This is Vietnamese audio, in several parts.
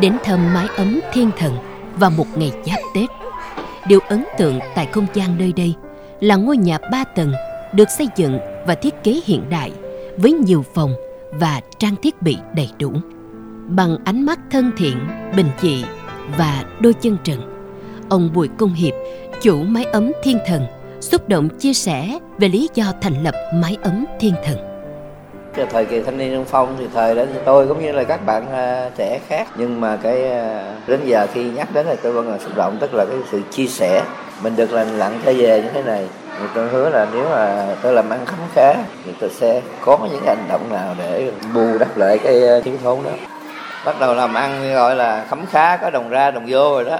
đến thăm mái ấm thiên thần vào một ngày giáp Tết. Điều ấn tượng tại không gian nơi đây là ngôi nhà ba tầng được xây dựng và thiết kế hiện đại với nhiều phòng và trang thiết bị đầy đủ. Bằng ánh mắt thân thiện, bình dị và đôi chân trần, ông Bùi Công Hiệp, chủ mái ấm thiên thần, xúc động chia sẻ về lý do thành lập mái ấm thiên thần. Cái thời kỳ thanh niên trung phong thì thời đó thì tôi cũng như là các bạn uh, trẻ khác. Nhưng mà cái uh, đến giờ khi nhắc đến thì tôi vẫn là xúc động. Tức là cái sự chia sẻ. Mình được lành lặn trở về như thế này. Thì tôi hứa là nếu mà tôi làm ăn khấm khá thì tôi sẽ có những hành động nào để bù đắp lại cái à, thiếu thốn đó. Bắt đầu làm ăn gọi là khấm khá có đồng ra đồng vô rồi đó.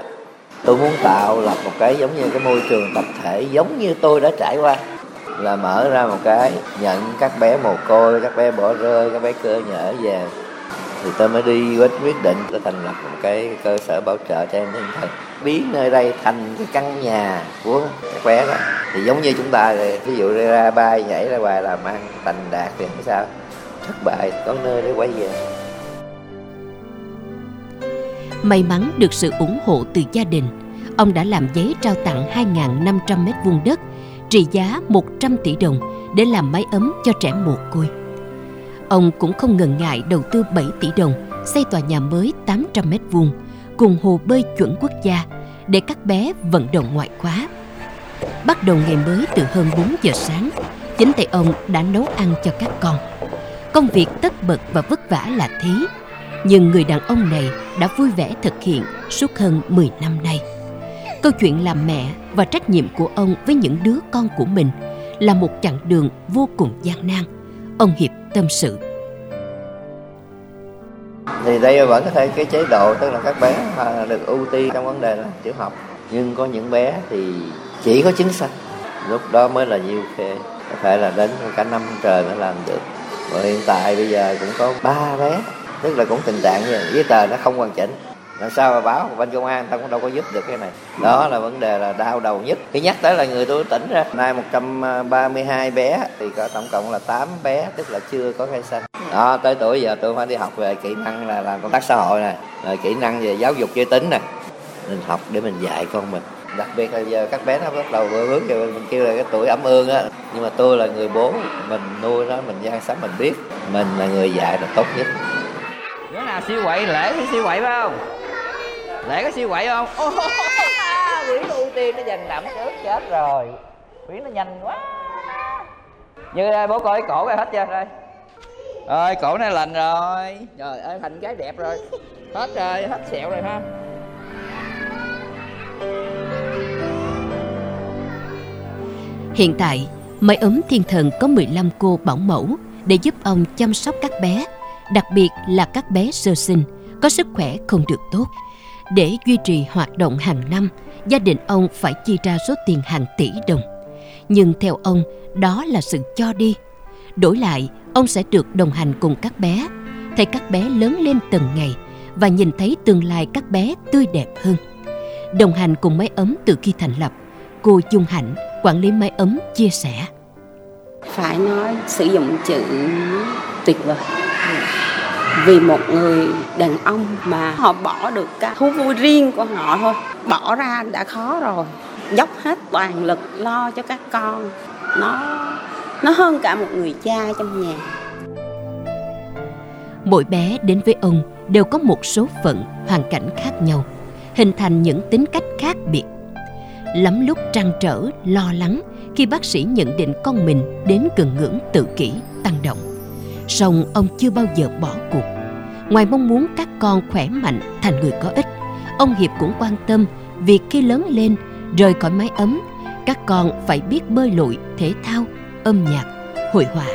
Tôi muốn tạo lập một cái giống như cái môi trường tập thể giống như tôi đã trải qua là mở ra một cái, nhận các bé mồ côi, các bé bỏ rơi, các bé cơ nhở về thì tôi mới đi quyết quyết định tôi thành lập một cái cơ sở bảo trợ cho em thiên thần biến nơi đây thành cái căn nhà của các bé đó. Thì giống như chúng ta ví dụ ra bay, nhảy ra ngoài làm ăn thành đạt thì không sao. Thất bại, có nơi để quay về. May mắn được sự ủng hộ từ gia đình. Ông đã làm giấy trao tặng 2.500 mét vuông đất trị giá 100 tỷ đồng để làm mái ấm cho trẻ mồ côi. Ông cũng không ngần ngại đầu tư 7 tỷ đồng xây tòa nhà mới 800 mét vuông cùng hồ bơi chuẩn quốc gia để các bé vận động ngoại khóa. Bắt đầu ngày mới từ hơn 4 giờ sáng, chính tay ông đã nấu ăn cho các con. Công việc tất bật và vất vả là thế, nhưng người đàn ông này đã vui vẻ thực hiện suốt hơn 10 năm nay. Câu chuyện làm mẹ và trách nhiệm của ông với những đứa con của mình là một chặng đường vô cùng gian nan. Ông Hiệp tâm sự. Thì đây vẫn có thể cái chế độ, tức là các bé được ưu tiên trong vấn đề là tiểu học. Nhưng có những bé thì chỉ có chứng sách Lúc đó mới là nhiều khê. Có thể là đến cả năm trời mới làm được. Và hiện tại bây giờ cũng có ba bé, tức là cũng tình trạng như giấy tờ nó không hoàn chỉnh làm sao mà báo bên công an ta cũng đâu có giúp được cái này. Đó là vấn đề là đau đầu nhất. Khi nhắc tới là người tôi tỉnh ra. Nay 132 bé, thì có tổng cộng là 8 bé, tức là chưa có khai sinh đó, tới tuổi giờ tôi phải đi học về kỹ năng là làm công tác xã hội này rồi kỹ năng về giáo dục giới tính nè. Mình học để mình dạy con mình. Đặc biệt là giờ các bé nó bắt đầu vừa hướng rồi, mình kêu là cái tuổi ấm ương á. Nhưng mà tôi là người bố, mình nuôi nó, mình gian sắm, mình biết. Mình là người dạy là tốt nhất. Đứa nào siêu quậy lễ thì siêu quậy phải không? Lễ có siêu quậy không? Ô quyển ưu tiên nó dần đậm trước chết rồi. Quyển nó nhanh quá. Như đây bố coi cổ rồi hết chưa? Đây. Rồi cổ này lành rồi. Trời ơi thành cái đẹp rồi. Hết rồi hết sẹo rồi ha. Hiện tại, mái ấm thiên thần có 15 cô bảo mẫu để giúp ông chăm sóc các bé, đặc biệt là các bé sơ sinh có sức khỏe không được tốt. Để duy trì hoạt động hàng năm, gia đình ông phải chi ra số tiền hàng tỷ đồng. Nhưng theo ông, đó là sự cho đi. Đổi lại, ông sẽ được đồng hành cùng các bé, thấy các bé lớn lên từng ngày và nhìn thấy tương lai các bé tươi đẹp hơn. Đồng hành cùng máy ấm từ khi thành lập, cô Dung Hạnh, quản lý máy ấm chia sẻ. Phải nói sử dụng chữ tuyệt vời vì một người đàn ông mà họ bỏ được cái thú vui riêng của họ thôi. Bỏ ra đã khó rồi. Dốc hết toàn lực lo cho các con. Nó nó hơn cả một người cha trong nhà. Mỗi bé đến với ông đều có một số phận, hoàn cảnh khác nhau, hình thành những tính cách khác biệt. Lắm lúc trăn trở, lo lắng khi bác sĩ nhận định con mình đến gần ngưỡng tự kỷ, tăng động song ông chưa bao giờ bỏ cuộc. Ngoài mong muốn các con khỏe mạnh thành người có ích ông hiệp cũng quan tâm việc khi lớn lên rời khỏi mái ấm các con phải biết bơi lội thể thao âm nhạc hội họa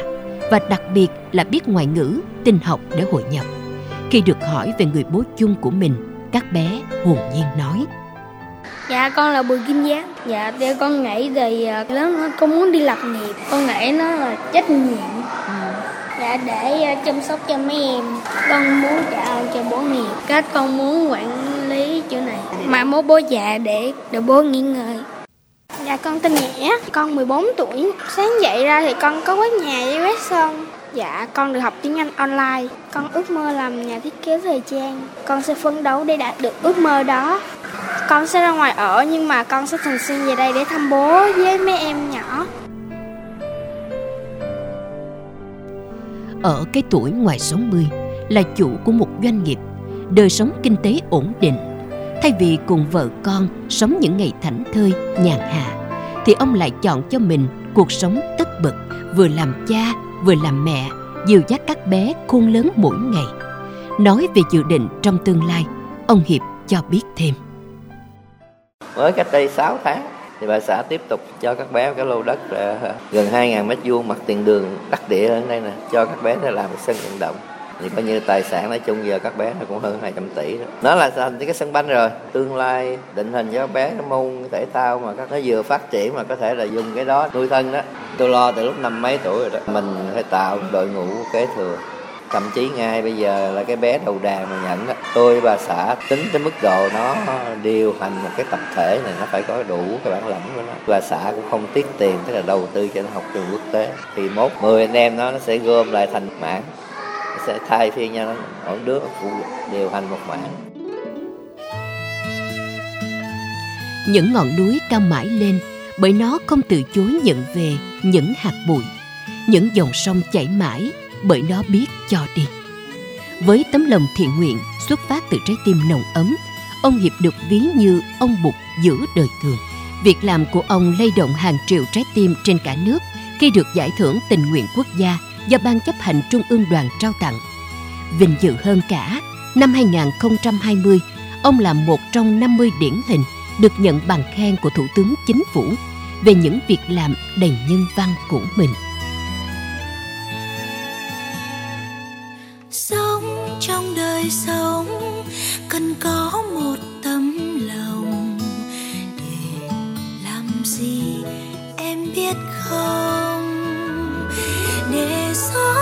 và đặc biệt là biết ngoại ngữ tinh học để hội nhập. Khi được hỏi về người bố chung của mình các bé hồn nhiên nói Dạ con là Bùi Kim Giang. Dạ theo con nghĩ thì à, lớn hơn con muốn đi lập nghiệp Con nghĩ nó là trách nhiệm Dạ để ờ, chăm sóc cho mấy em Con muốn trả ơn cho bố mẹ Các con muốn quản lý chỗ này Mà bố bố già để để bố nghỉ ngơi Dạ con tên Nhã, con 14 tuổi Sáng dậy ra thì con có quét nhà với quét sân Dạ, con được học tiếng Anh online. Con ước mơ làm nhà thiết kế thời trang. Con sẽ phấn đấu để đạt được ước mơ đó. Con sẽ ra ngoài ở nhưng mà con sẽ thường xuyên về đây để thăm bố với mấy em nhỏ. Ở cái tuổi ngoài 60 là chủ của một doanh nghiệp, đời sống kinh tế ổn định. Thay vì cùng vợ con sống những ngày thảnh thơi, nhàn hạ, thì ông lại chọn cho mình cuộc sống tất bật, vừa làm cha, vừa làm mẹ, dìu dắt các bé khôn lớn mỗi ngày. Nói về dự định trong tương lai, ông Hiệp cho biết thêm. Mới cách đây 6 tháng thì bà xã tiếp tục cho các bé cái lô đất ờ, gần 2.000 mét vuông mặt tiền đường đắc địa ở đây nè, cho các bé để làm sân vận động. Thì coi như tài sản nói chung giờ các bé nó cũng hơn 200 tỷ đó. nó là thành cái sân banh rồi. Tương lai định hình cho các bé cái môn thể thao mà các nó vừa phát triển mà có thể là dùng cái đó nuôi thân đó. Tôi lo từ lúc năm mấy tuổi rồi đó. Mình phải tạo đội ngũ kế thừa thậm chí ngay bây giờ là cái bé đầu đàn mà nhận đó tôi bà xã tính tới mức độ nó điều hành một cái tập thể này nó phải có đủ cái bản lĩnh của nó. Bà xã cũng không tiết tiền, tức là đầu tư cho nó học trường quốc tế. Thì mốt 10 anh em nó nó sẽ gom lại thành mảng, nó sẽ thay phiên nhau mỗi đứa phụ điều hành một mảng. Những ngọn núi cao mãi lên, bởi nó không từ chối nhận về những hạt bụi. Những dòng sông chảy mãi bởi nó biết cho đi với tấm lòng thiện nguyện xuất phát từ trái tim nồng ấm ông hiệp được ví như ông bụt giữa đời thường việc làm của ông lay động hàng triệu trái tim trên cả nước khi được giải thưởng tình nguyện quốc gia do Ban chấp hành Trung ương đoàn trao tặng. Vinh dự hơn cả, năm 2020, ông là một trong 50 điển hình được nhận bằng khen của Thủ tướng Chính phủ về những việc làm đầy nhân văn của mình. Biết không? Để gió